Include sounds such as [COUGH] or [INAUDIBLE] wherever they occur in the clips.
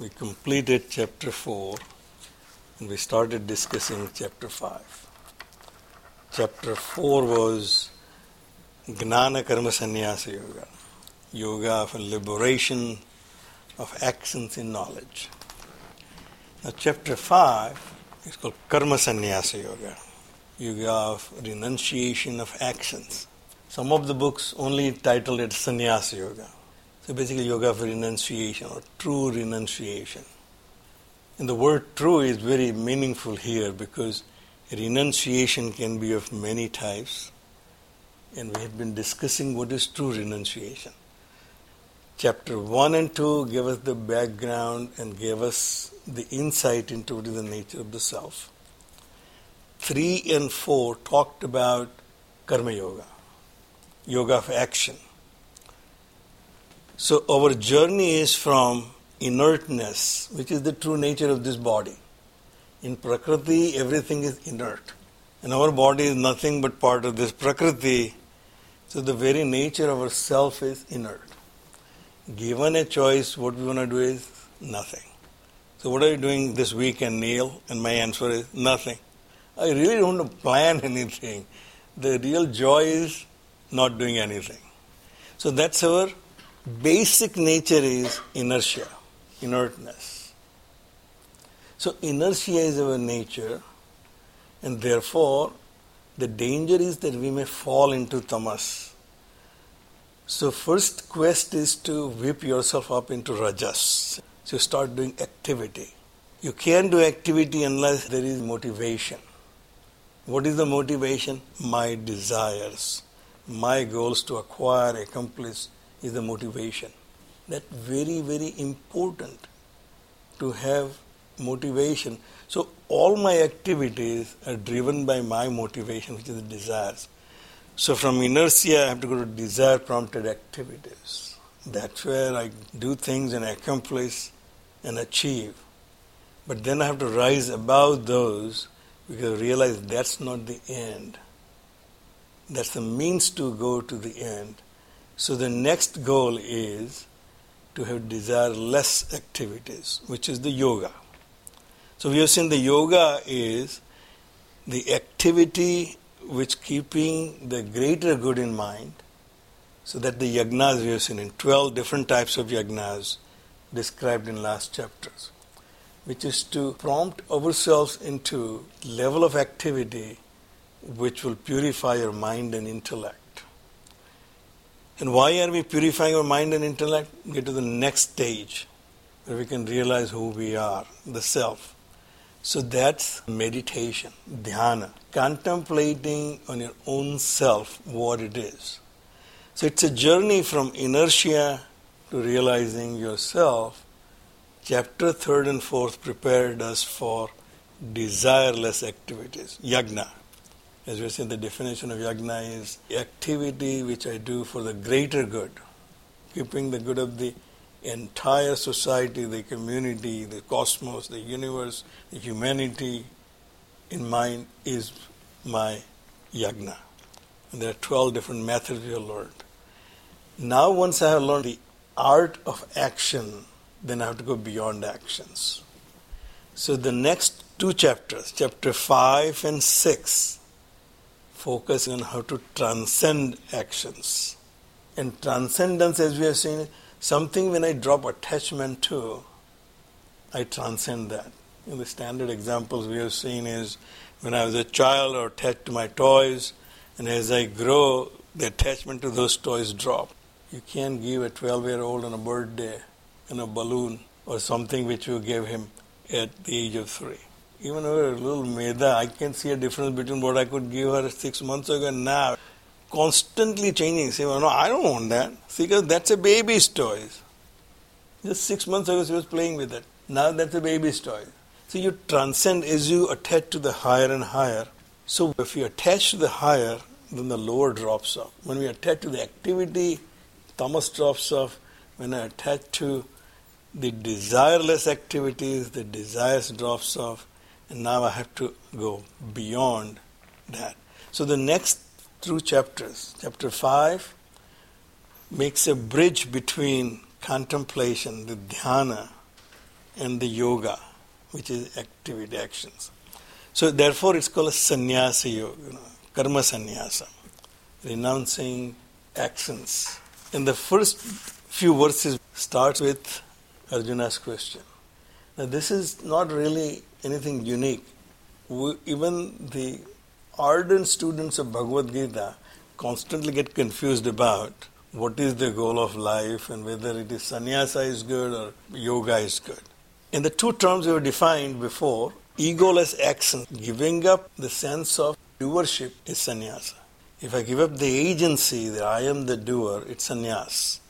We completed chapter 4 and we started discussing chapter 5. Chapter 4 was Gnana Karma Sannyasa Yoga, yoga of liberation of actions in knowledge. Now, chapter 5 is called Karma Sannyasa Yoga, yoga of renunciation of actions. Some of the books only titled it Sannyasa Yoga. So basically, yoga for renunciation or true renunciation. And the word true is very meaningful here because renunciation can be of many types. And we have been discussing what is true renunciation. Chapter 1 and 2 gave us the background and gave us the insight into what is the nature of the self. 3 and 4 talked about karma yoga, yoga of action. So our journey is from inertness, which is the true nature of this body. In Prakriti, everything is inert. And our body is nothing but part of this Prakriti. So the very nature of our self is inert. Given a choice, what we want to do is nothing. So what are you doing this weekend, Neil? And my answer is nothing. I really don't want to plan [LAUGHS] anything. The real joy is not doing anything. So that's our basic nature is inertia, inertness. So inertia is our nature, and therefore the danger is that we may fall into tamas. So first quest is to whip yourself up into rajas. So start doing activity. You can't do activity unless there is motivation. What is the motivation? My desires, my goals to acquire, accomplish is the motivation. That very, very important to have motivation. So all my activities are driven by my motivation, which is the desires. So from inertia, I have to go to desire prompted activities. That's where I do things and accomplish and achieve. But then I have to rise above those because I realize that's not the end. That's the means to go to the end. So the next goal is to have desire less activities, which is the yoga. So we have seen the yoga is the activity which keeping the greater good in mind. So that the yagnas we have seen in 12 different types of yagnas described in last chapters, which is to prompt ourselves into level of activity which will purify our mind and intellect. And why are we purifying our mind and intellect? Get to the next stage where we can realize who we are, the self. So that's meditation, dhyana, contemplating on your own self what it is. So it's a journey from inertia to realizing yourself. Chapter 3rd and 4th prepared us for desireless activities, yagna. As we said, the definition of yagna is activity which I do for the greater good, keeping the good of the entire society, the community, the cosmos, the universe, the humanity in mind is my yagna. And there are 12 different methods we have learned. Now, once I have learned the art of action, then I have to go beyond actions. So, the next two chapters, chapter 5 and 6, focus on how to transcend actions. And transcendence, as we have seen, something when I drop attachment to, I transcend that. In the standard examples we have seen is when I was a child or attached to my toys, and as I grow, the attachment to those toys drop. You can't give a 12 year old on a birthday and a balloon or something which you gave him at the age of three. Even her little Meda, I can see a difference between what I could give her six months ago and now. Constantly changing. Say, well, no, I don't want that. See, because that's a baby's toy. Just six months ago, she was playing with it. Now that's a baby's toy. So you transcend as you attach to the higher and higher. So if you attach to the higher, then the lower drops off. When we attach to the activity, tamas drops off. When I attach to the desireless activities, the desires drops off, and now I have to go beyond that. So the next two chapters, chapter five, makes a bridge between contemplation, the dhyana, and the yoga, which is activity actions. So therefore, it's called a sannyasa yoga, you know, karma sannyasa, renouncing actions. And the first few verses starts with Arjuna's question. Now, this is not really anything unique. We, even the ardent students of Bhagavad Gita constantly get confused about what is the goal of life and whether it is sannyasa is good or yoga is good. In the two terms we have defined before, egoless action, giving up the sense of doership is sannyasa. If I give up the agency that I am the doer, it's sannyas.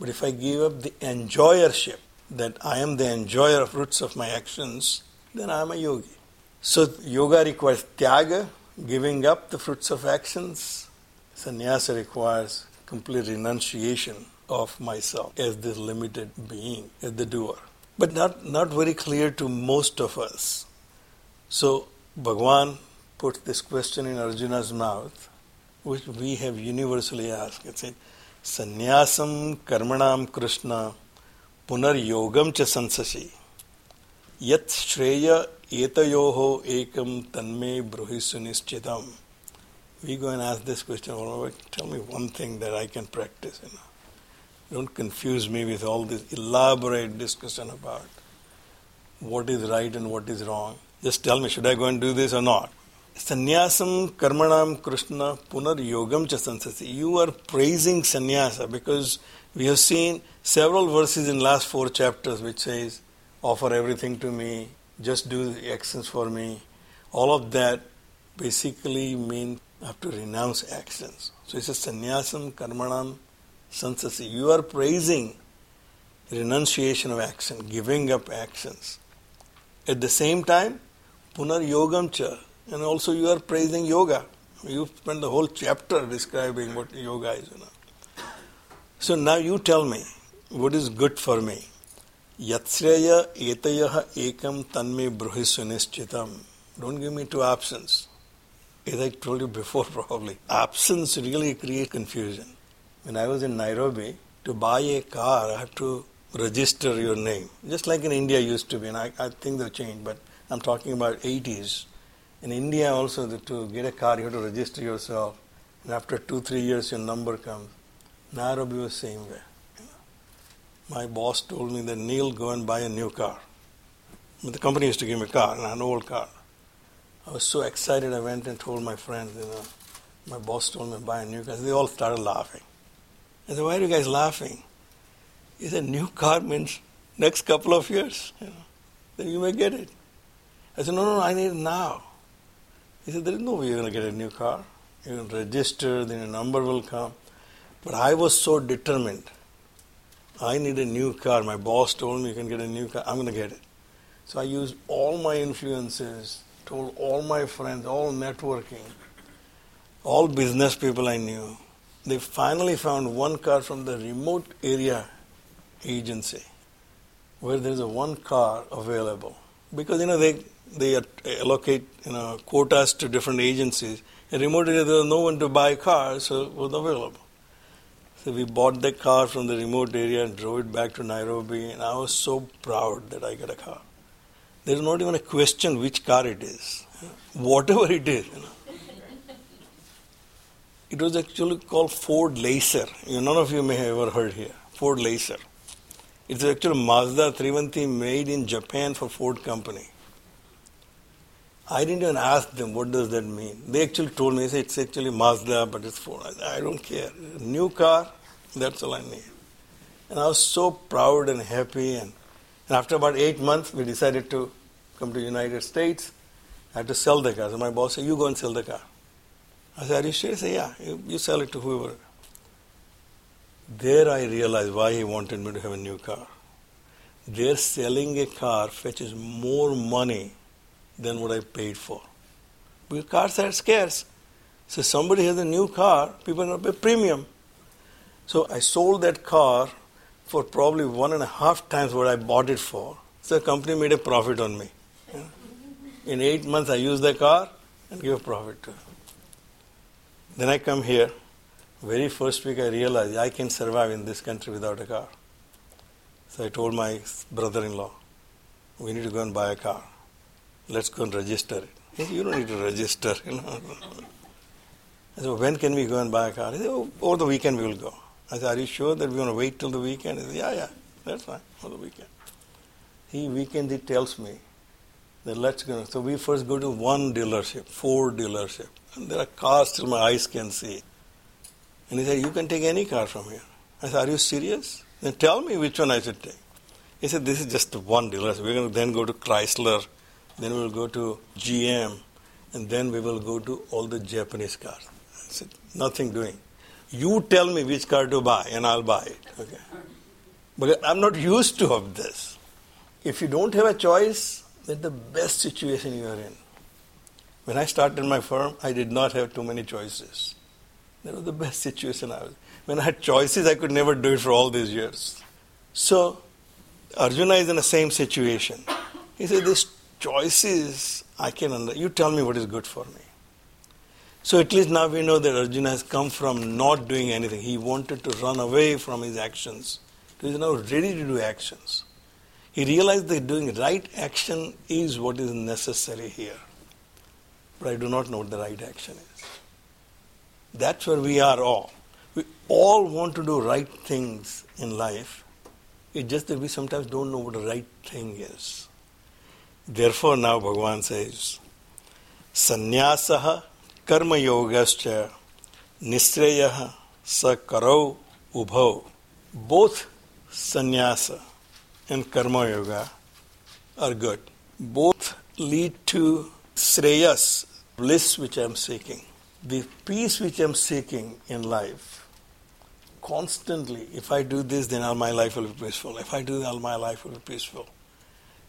But if I give up the enjoyership, that I am the enjoyer of fruits of my actions, then I am a yogi. So yoga requires tyaga, giving up the fruits of actions. Sannyasa requires complete renunciation of myself as this limited being, as the doer. But not, not very clear to most of us. So Bhagwan put this question in Arjuna's mouth, which we have universally asked. It said, Sannyasam karmanam Krishna punaryogam cha sansasi yat shreya etayoho ekam tanme bruhi sunischitam. We go and ask this question, tell me one thing that I can practice. You know. Don't confuse me with all this elaborate discussion about what is right and what is wrong. Just tell me, should I go and do this or not? Sannyasam karmanam Krishna punar yogam cha sansasi. You are praising sannyasa because we have seen several verses in last four chapters which says, offer everything to me, just do the actions for me. All of that basically mean I have to renounce actions. So it's a sannyasam karmanam sansasi. You are praising renunciation of action, giving up actions. At the same time, punar yogam cha and also you are praising yoga. You spend the whole chapter describing what yoga is. You know. So now you tell me what is good for me. Yatsreya etayaha ekam tanme bruhi sunischitam. Don't give me two options. As I told you before, [LAUGHS] probably. Absence really creates confusion. When I was in Nairobi, to buy a car, I had to register your name. Just like in India used to be, and I, I think they've changed, but I'm talking about 80s. In India also, to get a car, you have to register yourself. And after two, three years, your number comes. Nairobi was same way. My boss told me that Neil, go and buy a new car. The company used to give me a car, an old car. I was so excited. I went and told my friends, you know, my boss told me to buy a new car. They all started laughing. I said, why are you guys laughing? He said, new car means next couple of years. You know, then you may get it. I said, no, no, no, I need it now. He said, There is no way you're going to get a new car. You can register, then a number will come. But I was so determined. I need a new car. My boss told me you can get a new car. I'm going to get it. So I used all my influences, told all my friends, all networking, all business people I knew. They finally found one car from the remote area agency where there is a one car available. Because, you know, they they allocate you know, quotas to different agencies. In remote area, there was no one to buy cars, so it was available. So we bought the car from the remote area and drove it back to Nairobi, and I was so proud that I got a car. There is not even a question which car it is, whatever it is. You know. It was actually called Ford Laser. You none of you may have ever heard here. Ford Laser. It's actually Mazda 323 made in Japan for Ford company. I didn't even ask them what does that mean. They actually told me it's actually Mazda, but it's Ford. I don't care. New car, that's all I need. And I was so proud and happy, and, And after about eight months, we decided to come to United States. I had to sell the car. So my boss said, you go and sell the car. I said, are you sure? He said, yeah, you, you sell it to whoever. There I realized why he wanted me to have a new car. There selling a car fetches more money than what I paid for. Because cars are scarce. So somebody has a new car, people are pay premium. So I sold that car for probably one and a half times what I bought it for. So the company made a profit on me. In eight months, I used the car and give a profit to it. Then I come here. Very first week, I realized I can survive in this country without a car. So I told my brother-in-law, "We need to go and buy a car. Let's go and register it." He said, "You don't need to register." [LAUGHS] You know. I said, "When can we go and buy a car?" He said, oh, "Over the weekend we will go." I said, "Are you sure that we want to wait till the weekend?" He said, "Yeah, yeah, that's fine. For the weekend." He weekend he tells me that let's go. So we first go to one dealership, Ford dealership, and there are cars till my eyes can see. And he said, "You can take any car from here." I said, "Are you serious?" Then tell me which one I should take. He said, This is just one dealer. So we're going to then go to Chrysler, then we'll go to GM, and then we will go to all the Japanese cars. Said, Nothing doing. You tell me which car to buy, and I'll buy it. Okay. But I'm not used to of this. If you don't have a choice, that's the best situation you are in. When I started my firm, I did not have too many choices. That was the best situation I was. When I had choices, I could never do it for all these years. So, Arjuna is in the same situation. He said, These choices, I can under. You tell me what is good for me. So, at least now we know that Arjuna has come from not doing anything. He wanted to run away from his actions. He is now ready to do actions. He realized that doing right action is what is necessary here. But I do not know what the right action is. That's where we are all. We all want to do right things in life. It's just that we sometimes don't know what the right thing is. Therefore, now Bhagavan says, Sannyasah karma yogascha nisreyah sakarau ubhau. Both sannyasa and karma yoga are good. Both lead to sreyas, bliss which I am seeking. The peace which I am seeking in life constantly, if I do this, then all my life will be peaceful. If I do that, all my life will be peaceful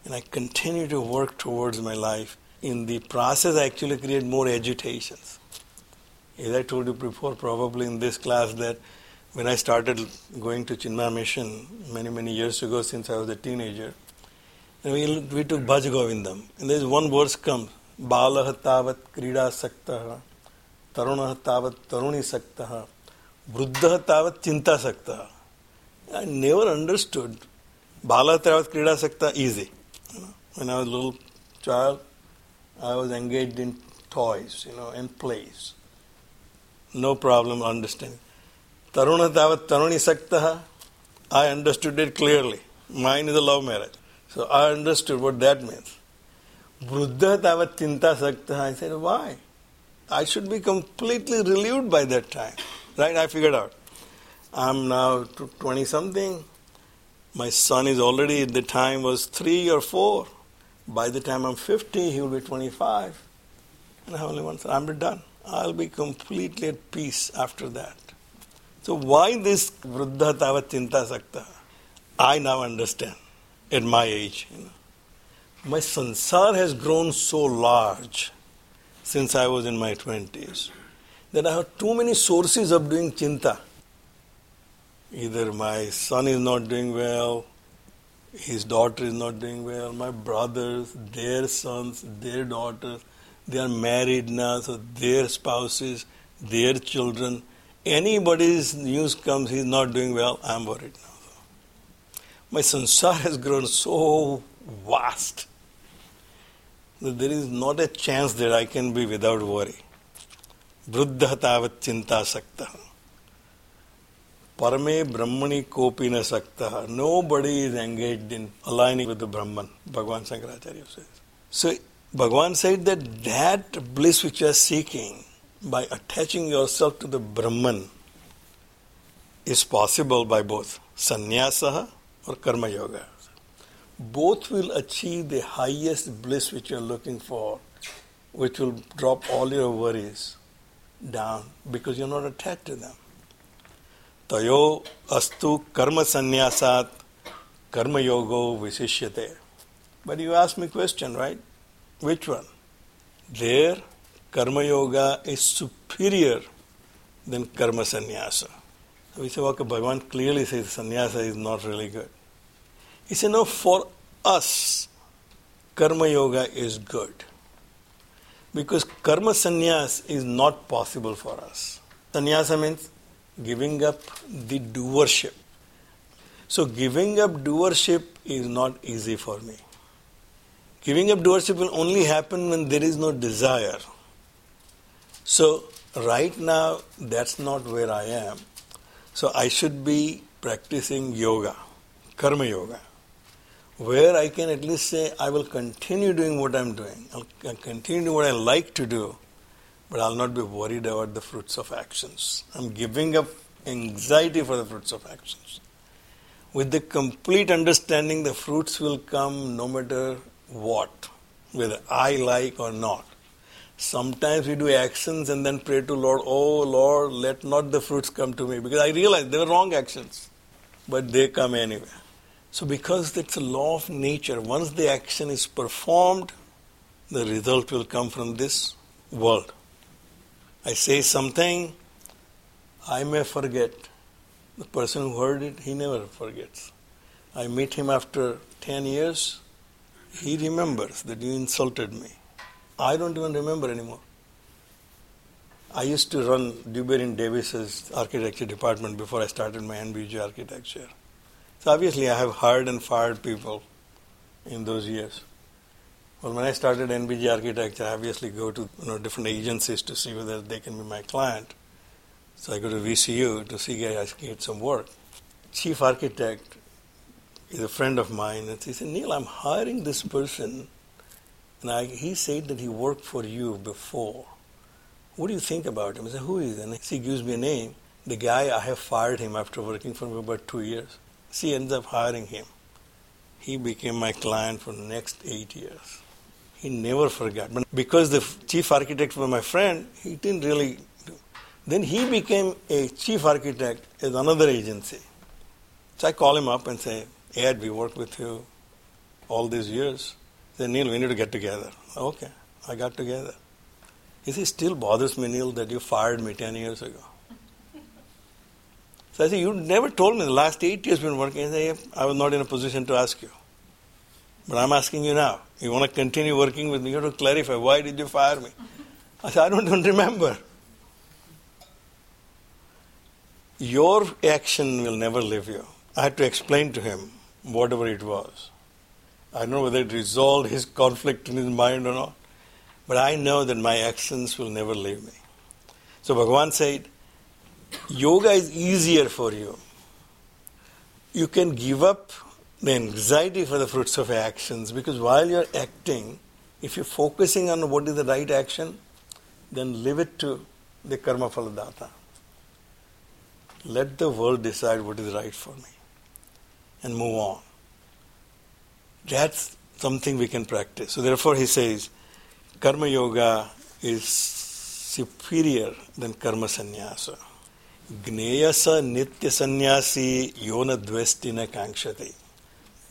and I continue to work towards my life. In the process, I actually create more agitations. As I told you before, probably in this class, that when I started going to Chinma Mission many, many years ago, since I was a teenager, we, we took Bhaj Govindam. And there's one verse comes, Balah tavat krida saktaha, tarunah tavat taruni saktaha, vruddha tavat chinta saktaha. I never understood. Balah tavat krida saktaha, easy. When I was a little child, I was engaged in toys, you know, and plays. No problem understanding. Taruna Tavat Taruni Sakta, I understood it clearly. Mine is a love marriage. So I understood what that means. Vruddha Tavat Chinta Sakta, I said, why? I should be completely relieved by that time. Right? I figured out. I'm now 20 something. My son is already at the time was three or four. By the time I'm 50, he will be 25. And only one son. I'm done. I'll be completely at peace after that. So why this Vruddha Tavat Chinta Sakta? I now understand at my age. You know. My sansar has grown so large since I was in my 20s that I have too many sources of doing chinta. Either my son is not doing well, his daughter is not doing well, my brothers, their sons, their daughters, they are married now, so their spouses, their children, anybody's news comes, he's not doing well, I'm worried now. My sansar has grown so vast that there is not a chance that I can be without worry. वृद्ध तावत चिंता सकता Parame Brahmani Kopi na Saktaha. Nobody is engaged in aligning with the Brahman, Bhagavan Shankaracharya says. So Bhagavan said that that bliss which you are seeking by attaching yourself to the Brahman is possible by both sannyasa or karma yoga. Both will achieve the highest bliss which you are looking for, which will drop all your worries down because you're not attached to them. तयो अस्तु कर्म संन्यासात कर्मयोगो विशिष्यते. But you ask me question right which one there karma yoga is superior than karma sannyasa okay Bhagavan clearly says sannyasa is not really good is no for us karma yoga is good because karma sannyasa is not possible for us sannyasa means giving up the doership. So giving up doership is not easy for me. Giving up doership will only happen when there is no desire. So right now that's not where I am. So I should be practicing yoga, karma yoga, where I can at least say I will continue doing what I'm doing. I'll continue doing what I like to do, but I'll not be worried about the fruits of actions. I'm giving up anxiety for the fruits of actions. With the complete understanding, the fruits will come no matter what, whether I like or not. Sometimes we do actions and then pray to Lord, oh Lord, let not the fruits come to me. Because I realize they were wrong actions, but they come anyway. So, because it's a law of nature, once the action is performed, the result will come from this world. I say something, I may forget. The person who heard it, he never forgets. I meet him after 10 years, he remembers that you insulted me. I don't even remember anymore. I used to run Dewberry Davis's architecture department before I started my NBG architecture. So obviously I have hired and fired people in those years. Well, when I started NBG architecture, I obviously go to you know, different agencies to see whether they can be my client. So I go to VCU to see if I get some work. Chief architect is a friend of mine, and he said, Neil, I'm hiring this person and I, he said that he worked for you before. What do you think about him? I said, Who is he? And he gives me a name. The guy, I have fired him after working for him about two years. She ends up hiring him. He became my client for the next eight years. He never forgot. But because the chief architect was my friend, he didn't really. Then he became a chief architect at another agency. So I call him up and say, Ed, we worked with you all these years. Then Neil, we need to get together. Okay, I got together. He says, still bothers me, Neil, that you fired me 10 years ago. So I said, you never told me the last eight years been working. I said, I was not in a position to ask you. But I'm asking you now. You want to continue working with me? You have to clarify, why did you fire me? I said, I don't even remember. Your action will never leave you. I had to explain to him whatever it was. I don't know whether it resolved his conflict in his mind or not, but I know that my actions will never leave me. So Bhagavan said, Yoga is easier for you. You can give up the anxiety for the fruits of actions because while you're acting, if you're focusing on what is the right action, then leave it to the karma phaladata. Let the world decide what is right for me and move on. That's something we can practice. So therefore he says, Karma Yoga is superior than Karma Sannyasa. Gneyasa Nitya Sannyasi Yona Dvestina Kankshati.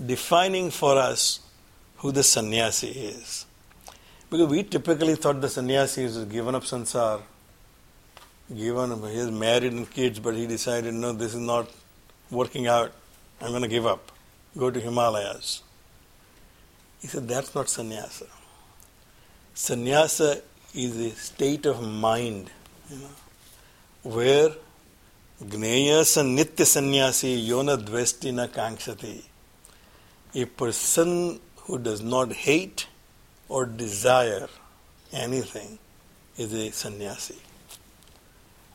Defining for us who the sannyasi is. Because we typically thought the sannyasi is given up sansar, given up, he is married and kids, but he decided, no, this is not working out. I'm going to give up. Go to Himalayas. He said, that's not sannyasa. Sannyasa is a state of mind, you know, where gneyasa nitya sannyasi yona dvestina kankshati. A person who does not hate or desire anything is a sannyasi.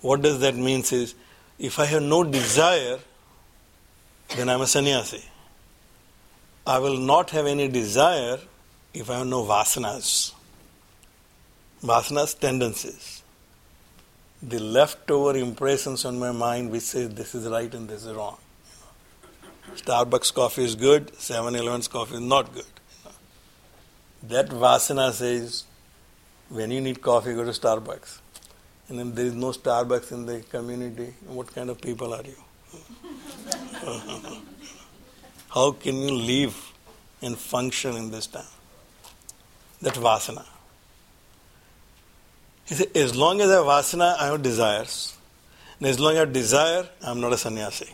What does that mean? Is if I have no desire, then I'm a sannyasi. I will not have any desire if I have no vasanas. Vasanas, tendencies. The leftover impressions on my mind which say this is right and this is wrong. Starbucks coffee is good, 7 Eleven's coffee is not good. That Vasana says, when you need coffee, go to Starbucks. And if there is no Starbucks in the community, what kind of people are you? [LAUGHS] How can you live and function in this time? That Vasana. He said, as long as I have Vasana, I have desires. And as long as I have desire, I am not a sannyasi.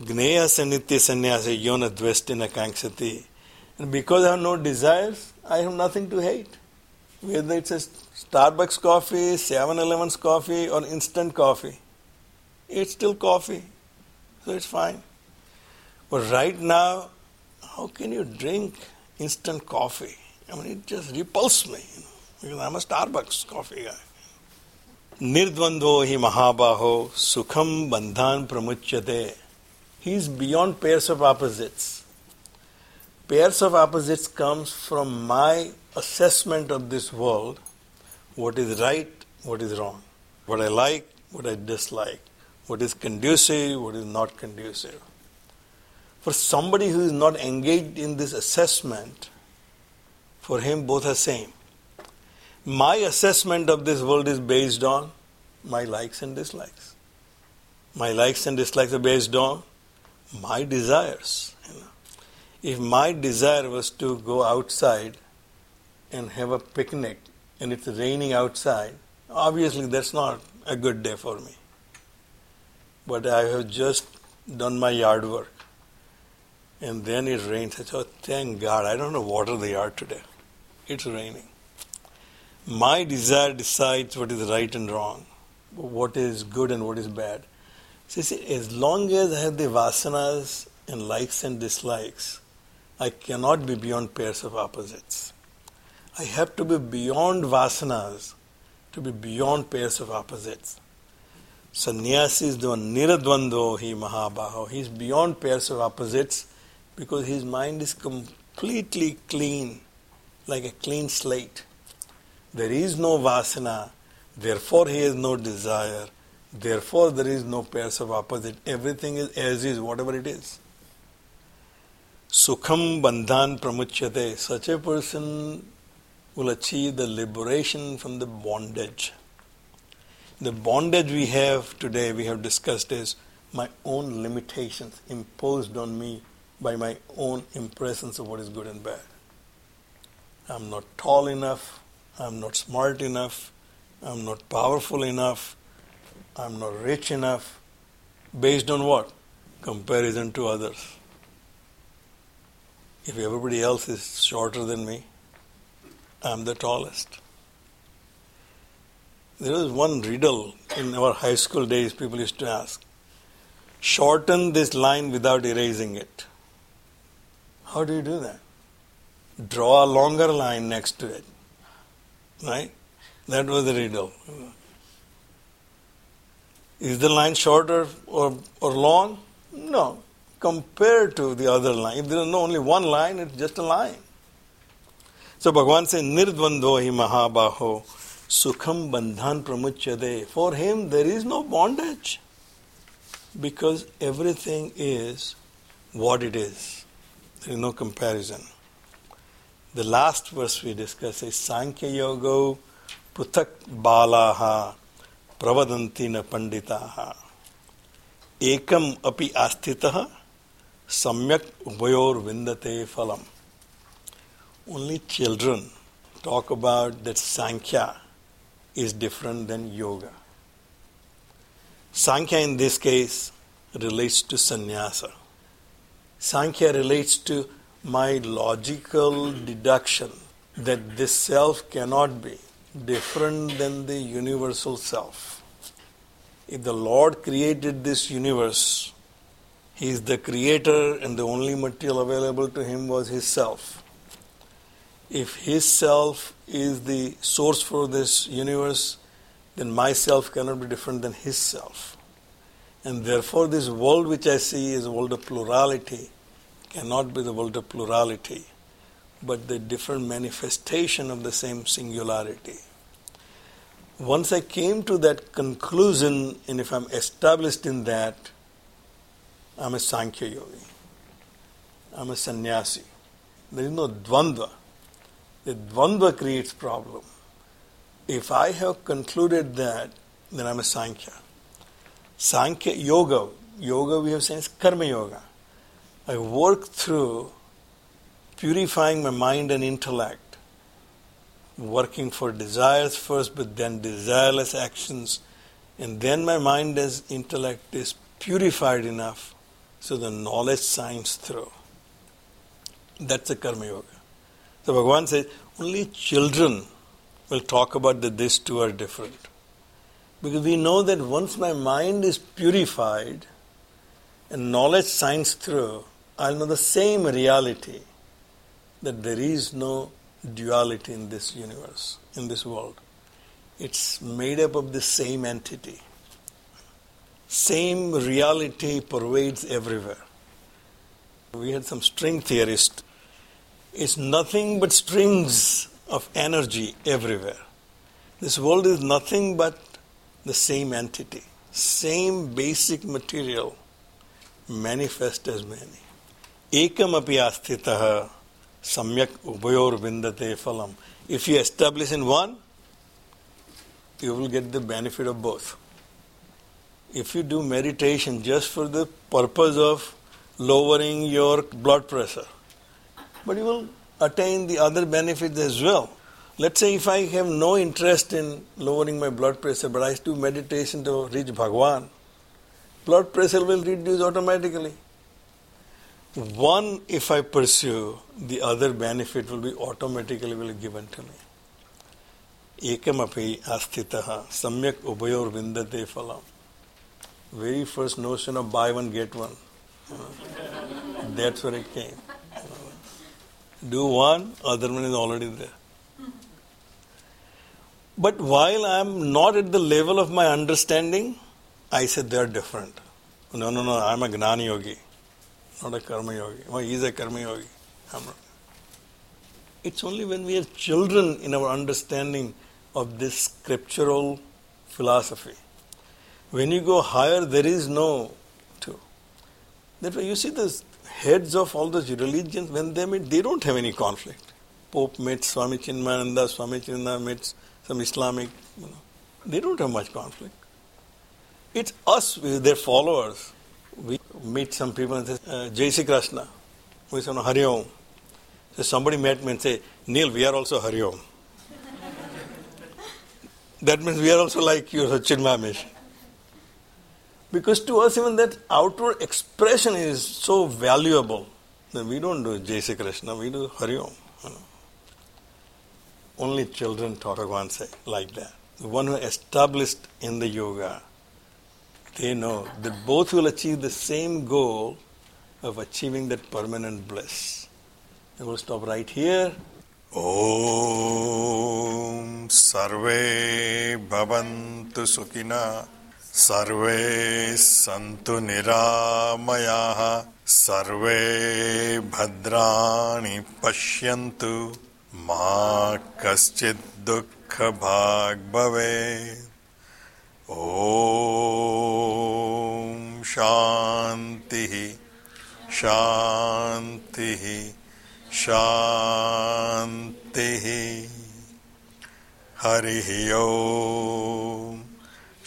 Gneya sanitya sannyasi yona dvestina kankshati. And because I have no desires, I have nothing to hate. Whether it's a Starbucks coffee, 7 Eleven's coffee, or instant coffee, it's still coffee. So it's fine. But right now, how can you drink instant coffee? I mean, it just repulses me, you know, because I'm a Starbucks coffee guy. Nirdvandvo hi mahabaho sukham bandhan pramuchyate. He is beyond pairs of opposites pairs of opposites comes from my assessment of this world what is right, what is wrong, what I like, what I dislike, what is conducive, what is not conducive. For somebody who is not engaged in this assessment, for him both are same. My assessment of this world is based on my likes and dislikes. My likes and dislikes are based on my desires. You know if my desire was to go outside and have a picnic and it's raining outside, obviously that's not a good day for me. But I have just done my yard work and then it rains. I thought, thank God, I don't know water the yard today. It's raining. My desire decides what is right and wrong, what is good and what is bad. So, see, as long as I have the vasanas and likes and dislikes, I cannot be beyond pairs of opposites. I have to be beyond vasanas to be beyond pairs of opposites. Sannyasi is the niradvando he mahabaho. He is beyond pairs of opposites because his mind is completely clean, like a clean slate. There is no vasana, therefore he has no desire, therefore there is no pairs of opposite. Everything is as is, whatever it is. Sukham Bandhan Pramuchyate. Such a person will achieve the liberation from the bondage. The bondage we have today, we have discussed, is my own limitations imposed on me by my own impressions of what is good and bad. I'm not tall enough, I'm not smart enough, I'm not powerful enough, I'm not rich enough. Based on what? Comparison to others if everybody else is shorter than me, I'm the tallest. There was one riddle in our high school days people used to ask shorten this line without erasing it. How do you do that? Draw a longer line next to it. Right? That was the riddle. Is the line shorter or, or long? No compared to the other line. If there is no only one line, it's just a line. So Bhagavan says, Nirdvando hi mahabaho sukham bandhan pramuchyade. For him, there is no bondage because everything is what it is. There is no comparison. The last verse we discuss is Sankhya Yoga Putak Balaha प्रवदंती न पंडिता एकम अपि आस्थित, सम्यक उभयोर विंदते फलम। Only children talk about that Sankhya is different than yoga Sankhya in this case relates to sannyasa Sankhya relates to my logical deduction that this self cannot be different than the universal self. If the Lord created this universe he is the creator, and the only material available to him was his self. If his self is the source for this universe, then myself cannot be different than his self. And therefore, this world which I see is a world of plurality, cannot be the world of plurality, but the different manifestation of the same singularity. Once I came to that conclusion, and if I'm established in that, I'm a Sankhya yogi. I'm a sannyasi. There is no dvandva. The dvandva creates problem. If I have concluded that, then I'm a Sankhya. Sankhya yoga, yoga we have said is karma yoga. I work through purifying my mind and intellect, working for desires first, but then desireless actions, and then my mind and intellect is purified enough so the knowledge shines through. That's a karma yoga. So Bhagavan says only children will talk about that these two are different. Because we know that once my mind is purified and knowledge shines through, I'll know the same reality that there is no duality in this universe, in this world. It's made up of the same entity. Same reality pervades everywhere. We had some string theorists. It's nothing but strings of energy everywhere. This world is nothing but the same entity, same basic material manifest as many. Ekam api samyak ubayor vindate phalam. If you establish in one, you will get the benefit of both. If you do meditation just for the purpose of lowering your blood pressure, but you will attain the other benefits as well. Let's say if I have no interest in lowering my blood pressure, but I do meditation to reach Bhagwan, blood pressure will reduce automatically. One, if I pursue, the other benefit will be automatically will be given to me. Ekamapi asthitaha samyak ubayor vindate phalam. Very first notion of buy one get one. [LAUGHS] That's where it came. Do one, other one is already there. But while I am not at the level of my understanding, I said they are different. No, no, no, I'm a Gnani yogi, not a Karma yogi. Oh, is a Karma yogi. It's only when we are children in our understanding of this scriptural philosophy. When you go higher, there is no two. That's why you see the heads of all those religions, when they meet, they don't have any conflict. Pope meets Swami Chinmayananda, Swami Chinmayananda meets some Islamic, you know. They don't have much conflict. It's us, their followers. We meet some people and say, uh, Krishna. We say, no, Hari Om. So somebody met me and say, Neil, we are also Hari Om. [LAUGHS] that means we are also like you, Chinmamish. Because to us, even that outward expression is so valuable that we don't do Jai Sri Krishna, we do Hari Om. You know. Only children talk Bhagavan say like that. The one who established in the yoga, they know that both will achieve the same goal of achieving that permanent bliss. I will stop right here. ॐ सर्वे भवन्तु सुखिनः सर्वे सन्तु निरामयाः सर्वे भद्राणि पश्यन्तु मा कश्चित् दुःखभाग् भवेत् ॐ शान्तिः शान्तिः शान्तिः हरिः ॐ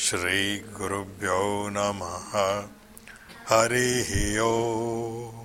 श्रीगुरुभ्यो नमः हरिः ॐ